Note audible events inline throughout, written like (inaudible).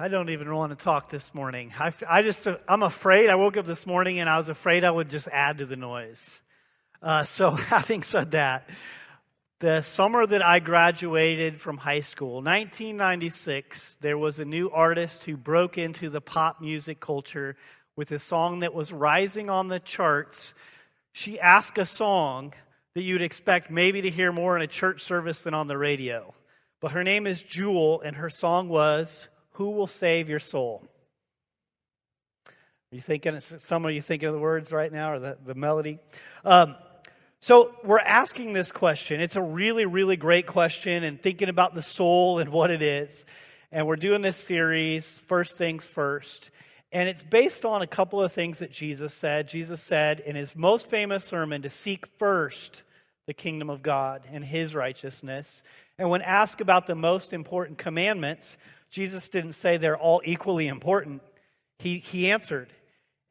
I don't even want to talk this morning. I, I just, I'm afraid. I woke up this morning and I was afraid I would just add to the noise. Uh, so, (laughs) having said that, the summer that I graduated from high school, 1996, there was a new artist who broke into the pop music culture with a song that was rising on the charts. She asked a song that you'd expect maybe to hear more in a church service than on the radio. But her name is Jewel, and her song was Who Will Save Your Soul? Are you thinking, some of you thinking of the words right now or the, the melody? Um, so we're asking this question. It's a really, really great question and thinking about the soul and what it is. And we're doing this series, First Things First. And it's based on a couple of things that Jesus said. Jesus said in his most famous sermon to seek first the kingdom of God and his righteousness. And when asked about the most important commandments, Jesus didn't say they're all equally important. He, he answered,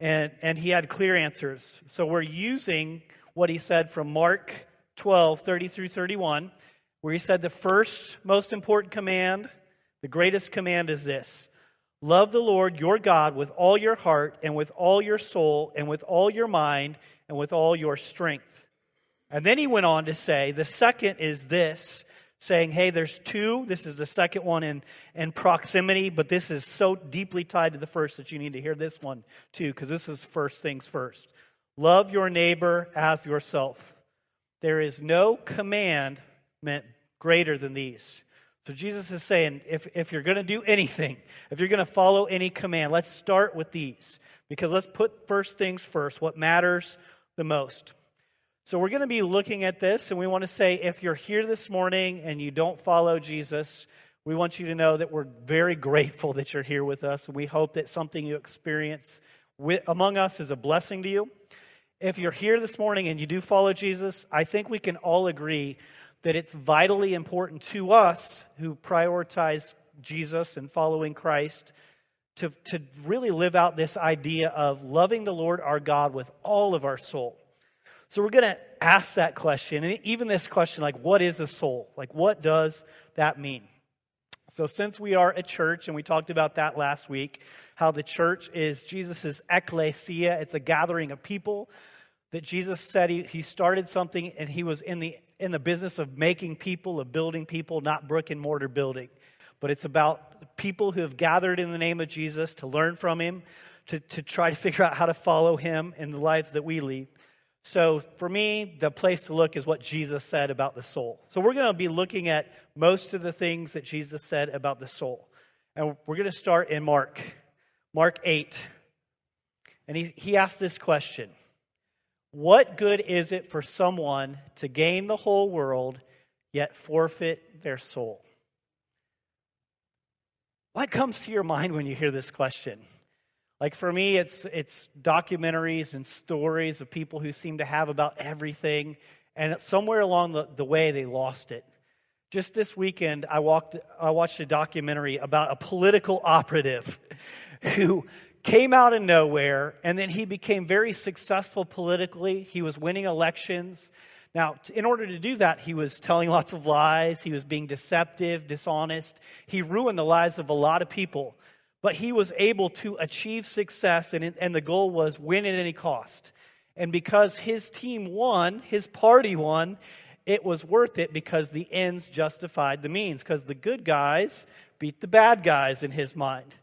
and, and he had clear answers. So we're using what he said from Mark 12, 30 through 31, where he said the first most important command, the greatest command is this Love the Lord your God with all your heart and with all your soul and with all your mind and with all your strength. And then he went on to say, the second is this saying, hey, there's two. This is the second one in, in proximity, but this is so deeply tied to the first that you need to hear this one too, because this is first things first. Love your neighbor as yourself. There is no commandment greater than these. So Jesus is saying, if, if you're going to do anything, if you're going to follow any command, let's start with these. Because let's put first things first, what matters the most. So we're going to be looking at this, and we want to say if you're here this morning and you don't follow Jesus, we want you to know that we're very grateful that you're here with us, and we hope that something you experience with, among us is a blessing to you. If you're here this morning and you do follow Jesus, I think we can all agree that it's vitally important to us who prioritize Jesus and following Christ to, to really live out this idea of loving the Lord our God with all of our soul so we're going to ask that question, and even this question, like, what is a soul? Like, what does that mean? So, since we are a church, and we talked about that last week, how the church is Jesus' ecclesia, it's a gathering of people that Jesus said he, he started something and he was in the, in the business of making people, of building people, not brick and mortar building. But it's about people who have gathered in the name of Jesus to learn from him, to, to try to figure out how to follow him in the lives that we lead. So, for me, the place to look is what Jesus said about the soul. So, we're going to be looking at most of the things that Jesus said about the soul. And we're going to start in Mark, Mark 8. And he, he asked this question What good is it for someone to gain the whole world yet forfeit their soul? What comes to your mind when you hear this question? Like for me, it's, it's documentaries and stories of people who seem to have about everything, and somewhere along the, the way, they lost it. Just this weekend, I, walked, I watched a documentary about a political operative (laughs) who came out of nowhere, and then he became very successful politically. He was winning elections. Now, in order to do that, he was telling lots of lies. He was being deceptive, dishonest. He ruined the lives of a lot of people but he was able to achieve success, and, and the goal was win at any cost. And because his team won, his party won, it was worth it because the ends justified the means, because the good guys beat the bad guys in his mind.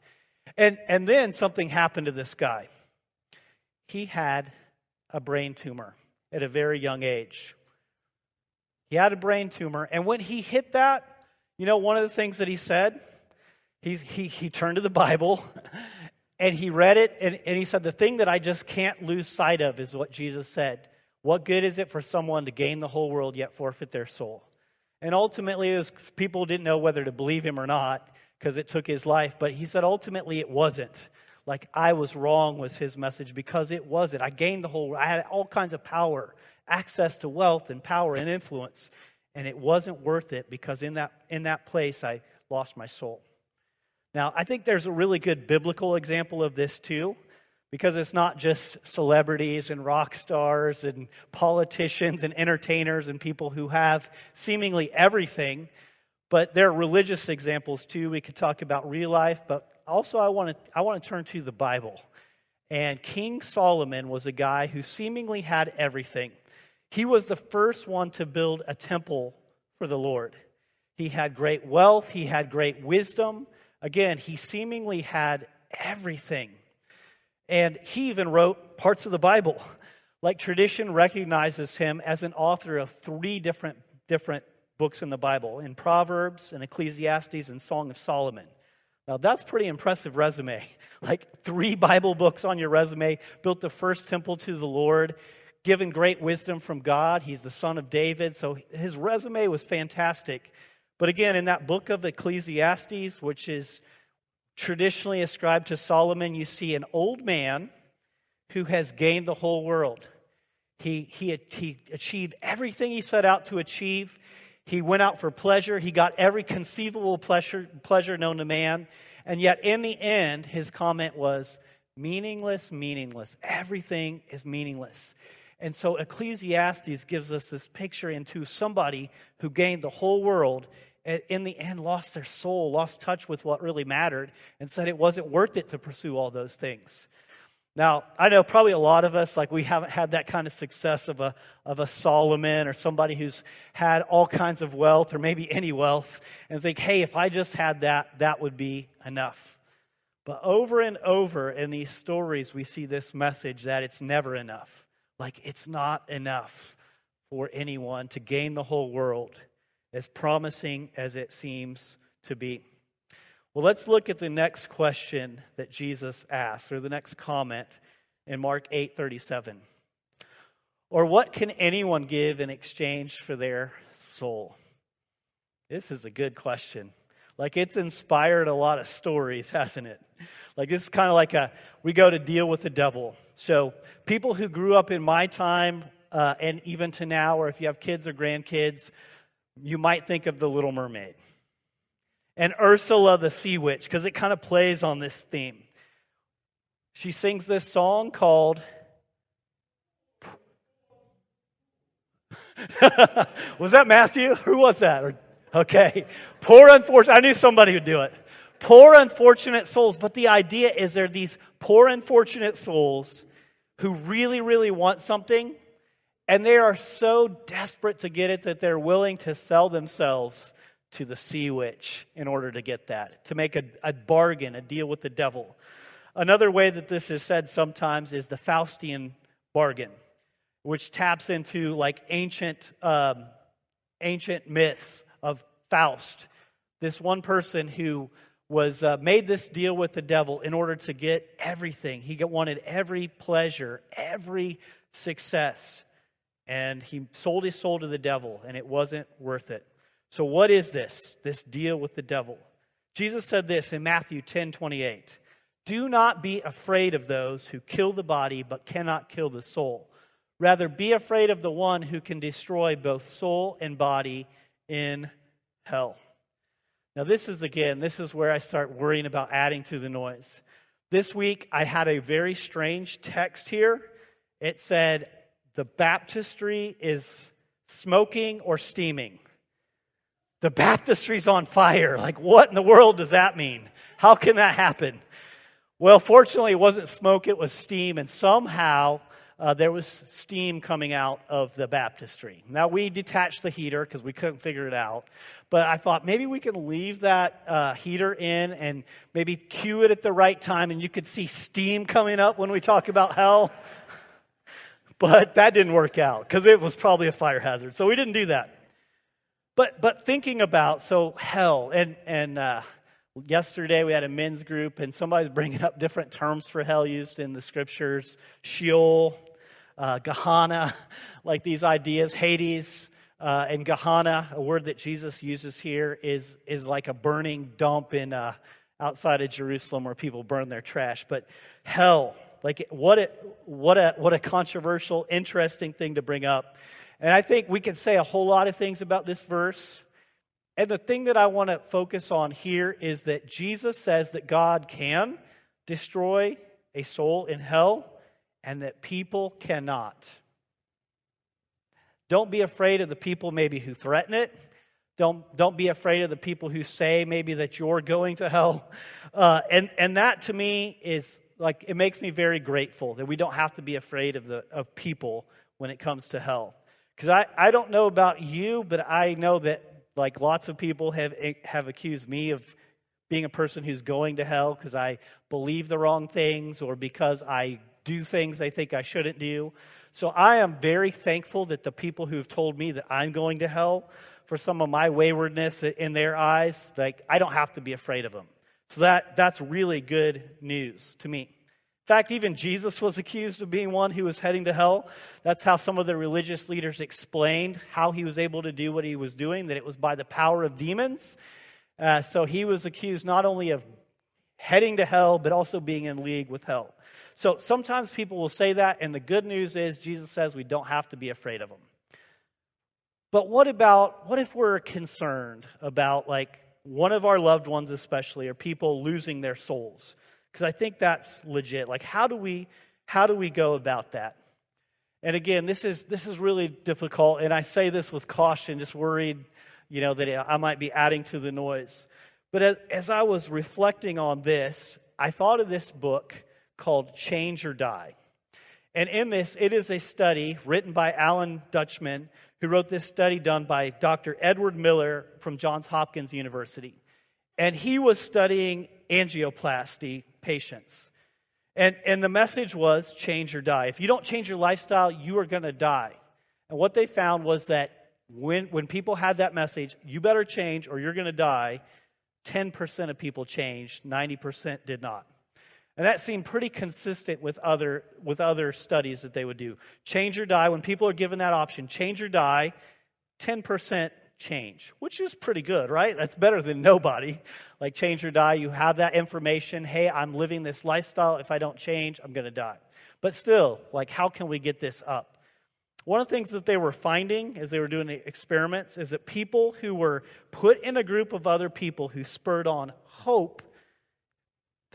And, and then something happened to this guy. He had a brain tumor at a very young age. He had a brain tumor, and when he hit that, you know, one of the things that he said, He's, he, he turned to the Bible (laughs) and he read it, and, and he said, The thing that I just can't lose sight of is what Jesus said. What good is it for someone to gain the whole world yet forfeit their soul? And ultimately, was, people didn't know whether to believe him or not because it took his life. But he said ultimately it wasn't. Like I was wrong was his message because it wasn't. I gained the whole, I had all kinds of power, access to wealth and power and influence. And it wasn't worth it because in that, in that place I lost my soul. Now, I think there's a really good biblical example of this too, because it's not just celebrities and rock stars and politicians and entertainers and people who have seemingly everything, but there are religious examples too. We could talk about real life, but also I want to I want to turn to the Bible. And King Solomon was a guy who seemingly had everything. He was the first one to build a temple for the Lord. He had great wealth, he had great wisdom. Again, he seemingly had everything. And he even wrote parts of the Bible. Like tradition recognizes him as an author of three different, different books in the Bible in Proverbs and Ecclesiastes and Song of Solomon. Now, that's pretty impressive resume. (laughs) Like three Bible books on your resume, built the first temple to the Lord, given great wisdom from God. He's the son of David, so his resume was fantastic. But again, in that book of Ecclesiastes, which is traditionally ascribed to Solomon, you see an old man who has gained the whole world. He, he, he achieved everything he set out to achieve. He went out for pleasure. He got every conceivable pleasure, pleasure known to man. And yet, in the end, his comment was meaningless, meaningless. Everything is meaningless. And so, Ecclesiastes gives us this picture into somebody who gained the whole world, and in the end, lost their soul, lost touch with what really mattered, and said it wasn't worth it to pursue all those things. Now, I know probably a lot of us, like we haven't had that kind of success of a, of a Solomon or somebody who's had all kinds of wealth or maybe any wealth and think, hey, if I just had that, that would be enough. But over and over in these stories, we see this message that it's never enough. Like it's not enough for anyone to gain the whole world, as promising as it seems to be. Well, let's look at the next question that Jesus asks, or the next comment in Mark 8 37. Or what can anyone give in exchange for their soul? This is a good question. Like it's inspired a lot of stories, (laughs) hasn't it? Like this is kind of like a we go to deal with the devil. So people who grew up in my time uh, and even to now, or if you have kids or grandkids, you might think of the Little Mermaid and Ursula the Sea Witch because it kind of plays on this theme. She sings this song called. (laughs) was that Matthew? Who was that? Okay. Poor unfortunate. I knew somebody would do it. Poor unfortunate souls. But the idea is there are these poor unfortunate souls who really, really want something, and they are so desperate to get it that they're willing to sell themselves to the sea witch in order to get that, to make a, a bargain, a deal with the devil. Another way that this is said sometimes is the Faustian bargain, which taps into like ancient, um, ancient myths Faust. This one person who was uh, made this deal with the devil in order to get everything. He wanted every pleasure, every success, and he sold his soul to the devil, and it wasn't worth it. So, what is this? This deal with the devil. Jesus said this in Matthew 10 28. Do not be afraid of those who kill the body but cannot kill the soul. Rather, be afraid of the one who can destroy both soul and body in hell. Now, this is again, this is where I start worrying about adding to the noise. This week, I had a very strange text here. It said, the baptistry is smoking or steaming the baptistry's on fire. Like, what in the world does that mean? How can that happen? Well, fortunately, it wasn't smoke, it was steam, and somehow uh, there was steam coming out of the baptistry. Now, we detached the heater because we couldn't figure it out, but I thought maybe we can leave that uh, heater in and maybe cue it at the right time, and you could see steam coming up when we talk about hell. (laughs) but that didn't work out because it was probably a fire hazard, so we didn't do that. But, but thinking about, so hell, and, and uh, yesterday we had a men's group, and somebody's bringing up different terms for hell used in the scriptures Sheol, uh, Gehenna, (laughs) like these ideas, Hades. Uh, and Gehenna, a word that Jesus uses here, is, is like a burning dump in uh, outside of Jerusalem where people burn their trash. But hell, like what a, what a, what a controversial, interesting thing to bring up. And I think we can say a whole lot of things about this verse. And the thing that I want to focus on here is that Jesus says that God can destroy a soul in hell and that people cannot. Don't be afraid of the people maybe who threaten it. Don't, don't be afraid of the people who say maybe that you're going to hell. (laughs) Uh, and, and that to me is like, it makes me very grateful that we don't have to be afraid of, the, of people when it comes to hell. Because I, I don't know about you, but I know that like lots of people have, have accused me of being a person who's going to hell because I believe the wrong things or because I do things they think I shouldn't do. So I am very thankful that the people who've told me that I'm going to hell for some of my waywardness in their eyes, like I don't have to be afraid of them. So that, that's really good news to me. In fact, even Jesus was accused of being one who was heading to hell. That's how some of the religious leaders explained how he was able to do what he was doing, that it was by the power of demons. Uh, so he was accused not only of heading to hell, but also being in league with hell. So sometimes people will say that, and the good news is Jesus says we don't have to be afraid of them. But what about, what if we're concerned about like one of our loved ones, especially, or people losing their souls? Because I think that's legit. Like, how do we, how do we go about that? And again, this is, this is really difficult, and I say this with caution, just worried, you know, that I might be adding to the noise. But as, as I was reflecting on this, I thought of this book called Change or Die. And in this, it is a study written by Alan Deutschman who wrote this study done by Dr. Edward Miller from Johns Hopkins University. And he was studying angioplasty patients. And, and the message was change or die. If you don't change your lifestyle, you are going to die. And what they found was that when, when people had that message, you better change or you're going to die, 10% of people changed, 90% did not. And that seemed pretty consistent with other, with other studies that they would do. Change or die, when people are given that option, change or die, 10% change, which is pretty good, right? That's better than nobody. Like change or die, you have that information. Hey, I'm living this lifestyle. If I don't change, I'm going to die. But still, like, how can we get this up? One of the things that they were finding as they were doing the experiments is that people who were put in a group of other people who spurred on hope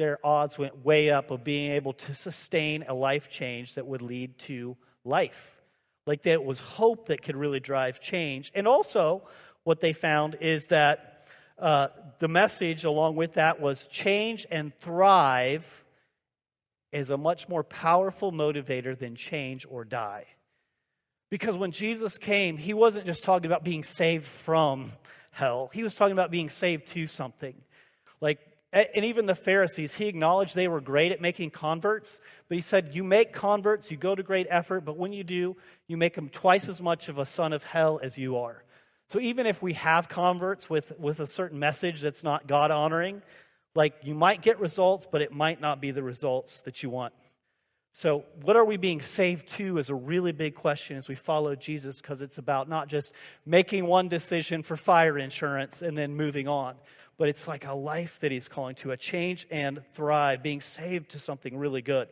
their odds went way up of being able to sustain a life change that would lead to life. Like that was hope that could really drive change. And also, what they found is that uh, the message along with that was change and thrive is a much more powerful motivator than change or die. Because when Jesus came, he wasn't just talking about being saved from hell, he was talking about being saved to something. Like and even the Pharisees, he acknowledged they were great at making converts, but he said, You make converts, you go to great effort, but when you do, you make them twice as much of a son of hell as you are. So even if we have converts with, with a certain message that's not God honoring, like you might get results, but it might not be the results that you want. So, what are we being saved to is a really big question as we follow Jesus because it's about not just making one decision for fire insurance and then moving on, but it's like a life that he's calling to, a change and thrive, being saved to something really good.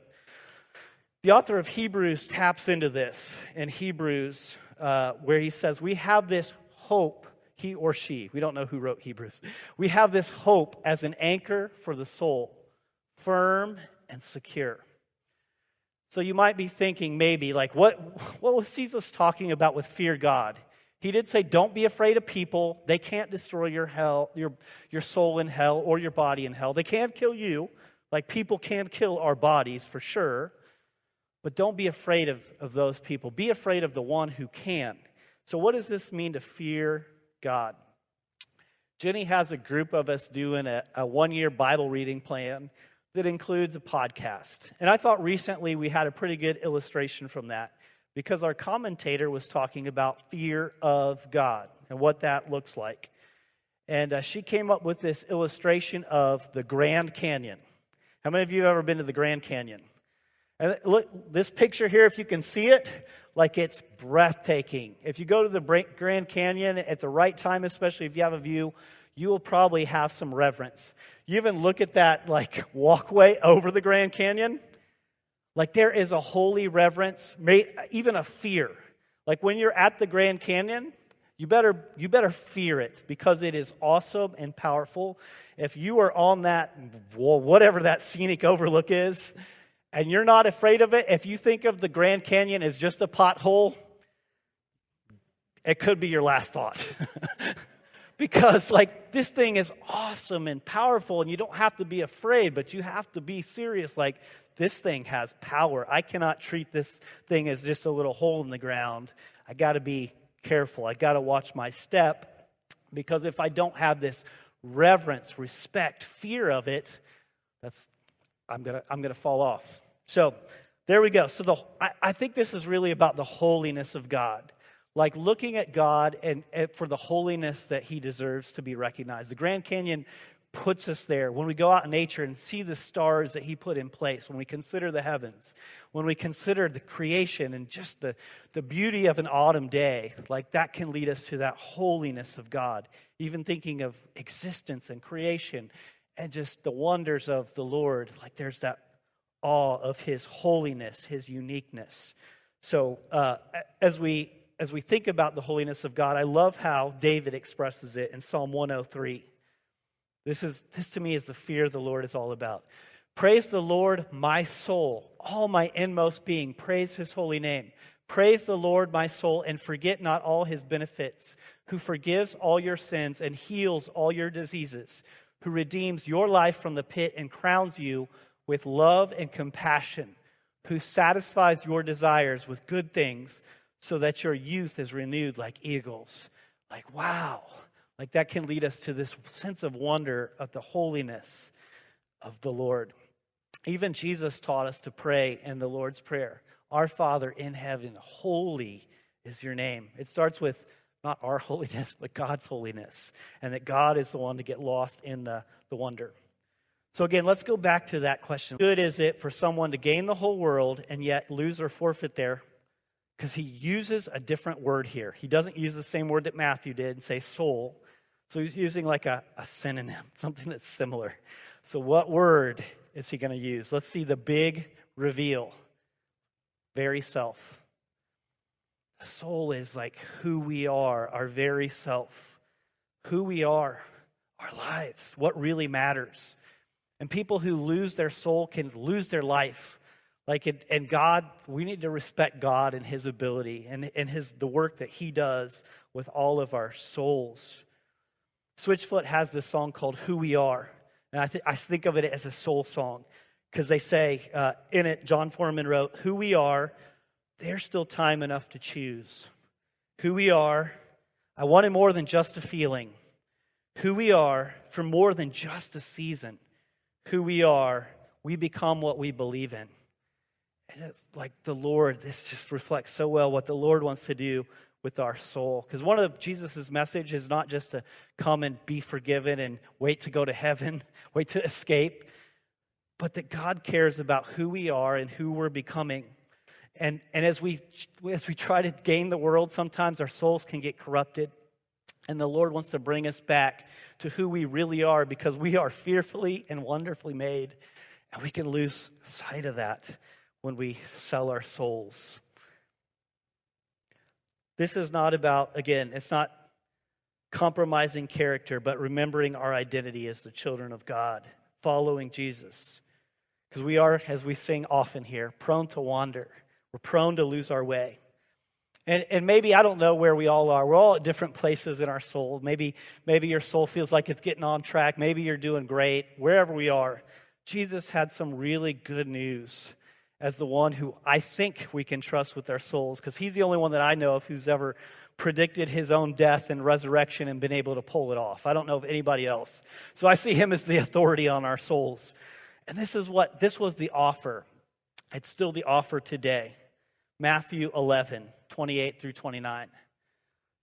The author of Hebrews taps into this in Hebrews, uh, where he says, We have this hope, he or she, we don't know who wrote Hebrews. We have this hope as an anchor for the soul, firm and secure. So you might be thinking, maybe, like, what, (laughs) what was Jesus talking about with fear God? He did say, Don't be afraid of people. They can't destroy your, hell, your, your soul in hell or your body in hell. They can't kill you, like people can kill our bodies for sure. But don't be afraid of, of those people. Be afraid of the one who can. So, what does this mean to fear God? Jenny has a group of us doing a, a one year Bible reading plan that includes a podcast. And I thought recently we had a pretty good illustration from that because our commentator was talking about fear of God and what that looks like. And uh, she came up with this illustration of the Grand Canyon. How many of you have ever been to the Grand Canyon? And look, this picture here, if you can see it, like it's breathtaking. If you go to the Grand Canyon at the right time, especially if you have a view, you will probably have some reverence. You even look at that like (laughs) walkway over the Grand Canyon. Like there is a holy reverence, even a fear. Like when you're at the Grand Canyon, you better, you better fear it because it is awesome and powerful. If you are on that, whatever that scenic overlook is, and you're not afraid of it, if you think of the Grand Canyon as just a pothole, it could be your last thought. (laughs) because like this thing is awesome and powerful and you don't have to be afraid but you have to be serious like this thing has power. I cannot treat this thing as just a little hole in the ground. I got to be careful. I got to watch my step because if i don't have this reverence respect fear of it that's i'm gonna i'm gonna fall off. So there we go. So the I, I think this is really about the holiness of god. Like looking at God and, and, for the holiness that he deserves to be recognized. The Grand Canyon puts us there. When we go out in nature and see the stars that he put in place, when we consider the heavens, when we consider the creation and just the, the beauty of an autumn day, like that can lead us to that holiness of God. Even thinking of existence and creation and just the wonders of the Lord, like there's that awe of his holiness, his uniqueness. So, uh, as we as we think about the holiness of God, I love how David expresses it in Psalm 103. This, is, this to me is the fear the Lord is all about. Praise the Lord, my soul, all my inmost being. Praise his holy name. Praise the Lord, my soul, and forget not all his benefits, who forgives all your sins and heals all your diseases, who redeems your life from the pit and crowns you with love and compassion, who satisfies your desires with good things so that your youth is renewed like eagles. Like, wow. Like that can lead us to this sense of wonder of the holiness of the Lord. Even Jesus taught us to pray in the Lord's Prayer Our Father in heaven, holy is your name. It starts with not our (laughs) holiness, but God's holiness, and that God is the one to get lost in the, the wonder. So, again, let's go back to that question. Good is it for someone to gain the whole world and yet lose or forfeit their because he uses a different word here. He doesn't use the same word that Matthew did and say soul. So he's using like a, a synonym, (laughs) something that's similar. So, what word is he going to use? Let's see the big reveal very self. The soul is like who we are, our very self, who we are, our lives, what really matters. And people who lose their soul can lose their life like, it, and God, we need to respect God and His ability and, and his, the work that He does with all of our souls. Switchfoot has this song called Who We Are. And I, th- I think of it as a soul song because they say uh, in it, Jon Foreman wrote, Who we are, there's still time enough to choose. Who we are, I wanted more than just a feeling. Who we are, for more than just a season. Who we are, we become what we believe in. And it's like the Lord, this just reflects so well what the Lord wants to do with our soul. Because one of Jesus' message is not just to come and be forgiven and wait to go to heaven, (laughs) wait to escape, but that God cares about who we are and who we're becoming. And, and as, we, as we try to gain the world, sometimes our souls can get corrupted. And the Lord wants to bring us back to who we really are because we are fearfully and wonderfully made. And we can lose sight of that when we sell our souls. This is not about, again, it's not compromising character, but remembering our identity as the children of God, following Jesus. Because we are, as we sing often here, prone to wander. We're prone to lose our way. And, and maybe I don't know where we all are. We're all at different places in our soul. Maybe, maybe your soul feels like it's getting on track. Maybe you're doing great. Wherever we are, Jesus had some really good news as the one who I think we can trust with our souls, because he's the only one that I know of who's ever predicted his own death and resurrection and been able to pull it off. I don't know of anybody else. So I see him as the (laughs) authority on our souls. And this is what this was the offer. It's still the offer today. Matthew 11, 28 through 29.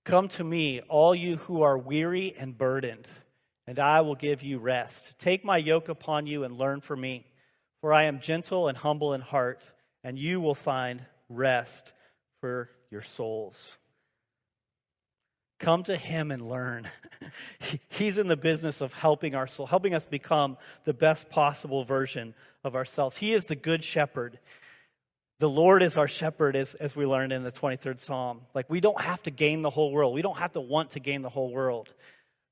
Come to me, all you who are weary and burdened, and I will give you rest. Take my yoke upon you and learn from me for I am gentle and humble in heart, and you will find rest for your souls. Come to him and learn. (laughs) He's in the business of helping our soul, helping us become the best possible version of ourselves. He is the good shepherd. The Lord is our shepherd, as, as we learned in the 23rd Psalm. Like, we don't have to gain the whole world. We don't have to want to gain the whole world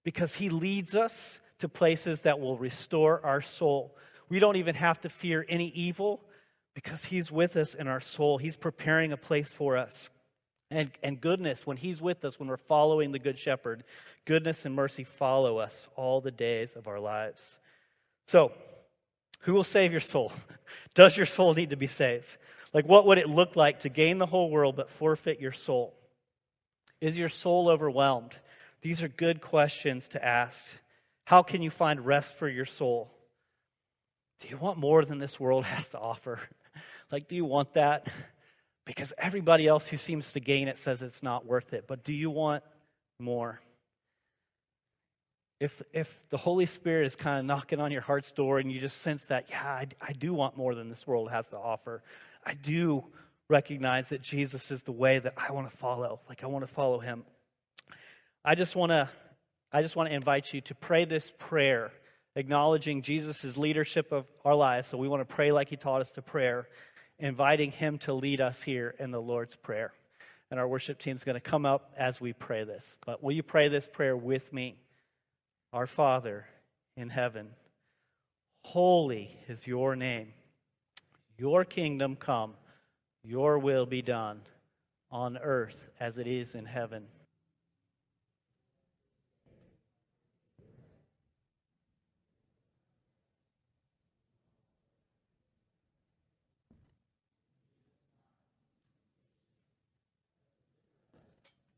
because He leads us to places that will restore our soul. We don't even have to fear any evil because He's with us in our soul. He's preparing a place for us. And, and goodness, when He's with us, when we're following the Good Shepherd, goodness and mercy follow us all the days of our lives. So, who will save your soul? (laughs) Does your soul need to be saved? Like, what would it look like to gain the whole world but forfeit your soul? Is your soul overwhelmed? These are good questions to ask. How can you find rest for your soul? Do you want more than this world (laughs) has to offer? (laughs) Like, do you want that? Because everybody else who seems to gain it says it's not worth it. But do you want more? If, if the Holy Spirit is kind of knocking on your heart's door and you just sense that, yeah, I, I do want more than this world has to offer, I do recognize that Jesus is the way that I want to follow. Like, I want to follow him. I just want to. I just want to invite you to pray this prayer, acknowledging Jesus' leadership of our lives. So we want to pray like he taught us to pray inviting Him to lead us here in the Lord's Prayer. And our worship team is going to come up as we pray this. But will you pray this prayer with me? Our Father in heaven, holy is your name. Your kingdom come, your will be done on earth as it is in heaven.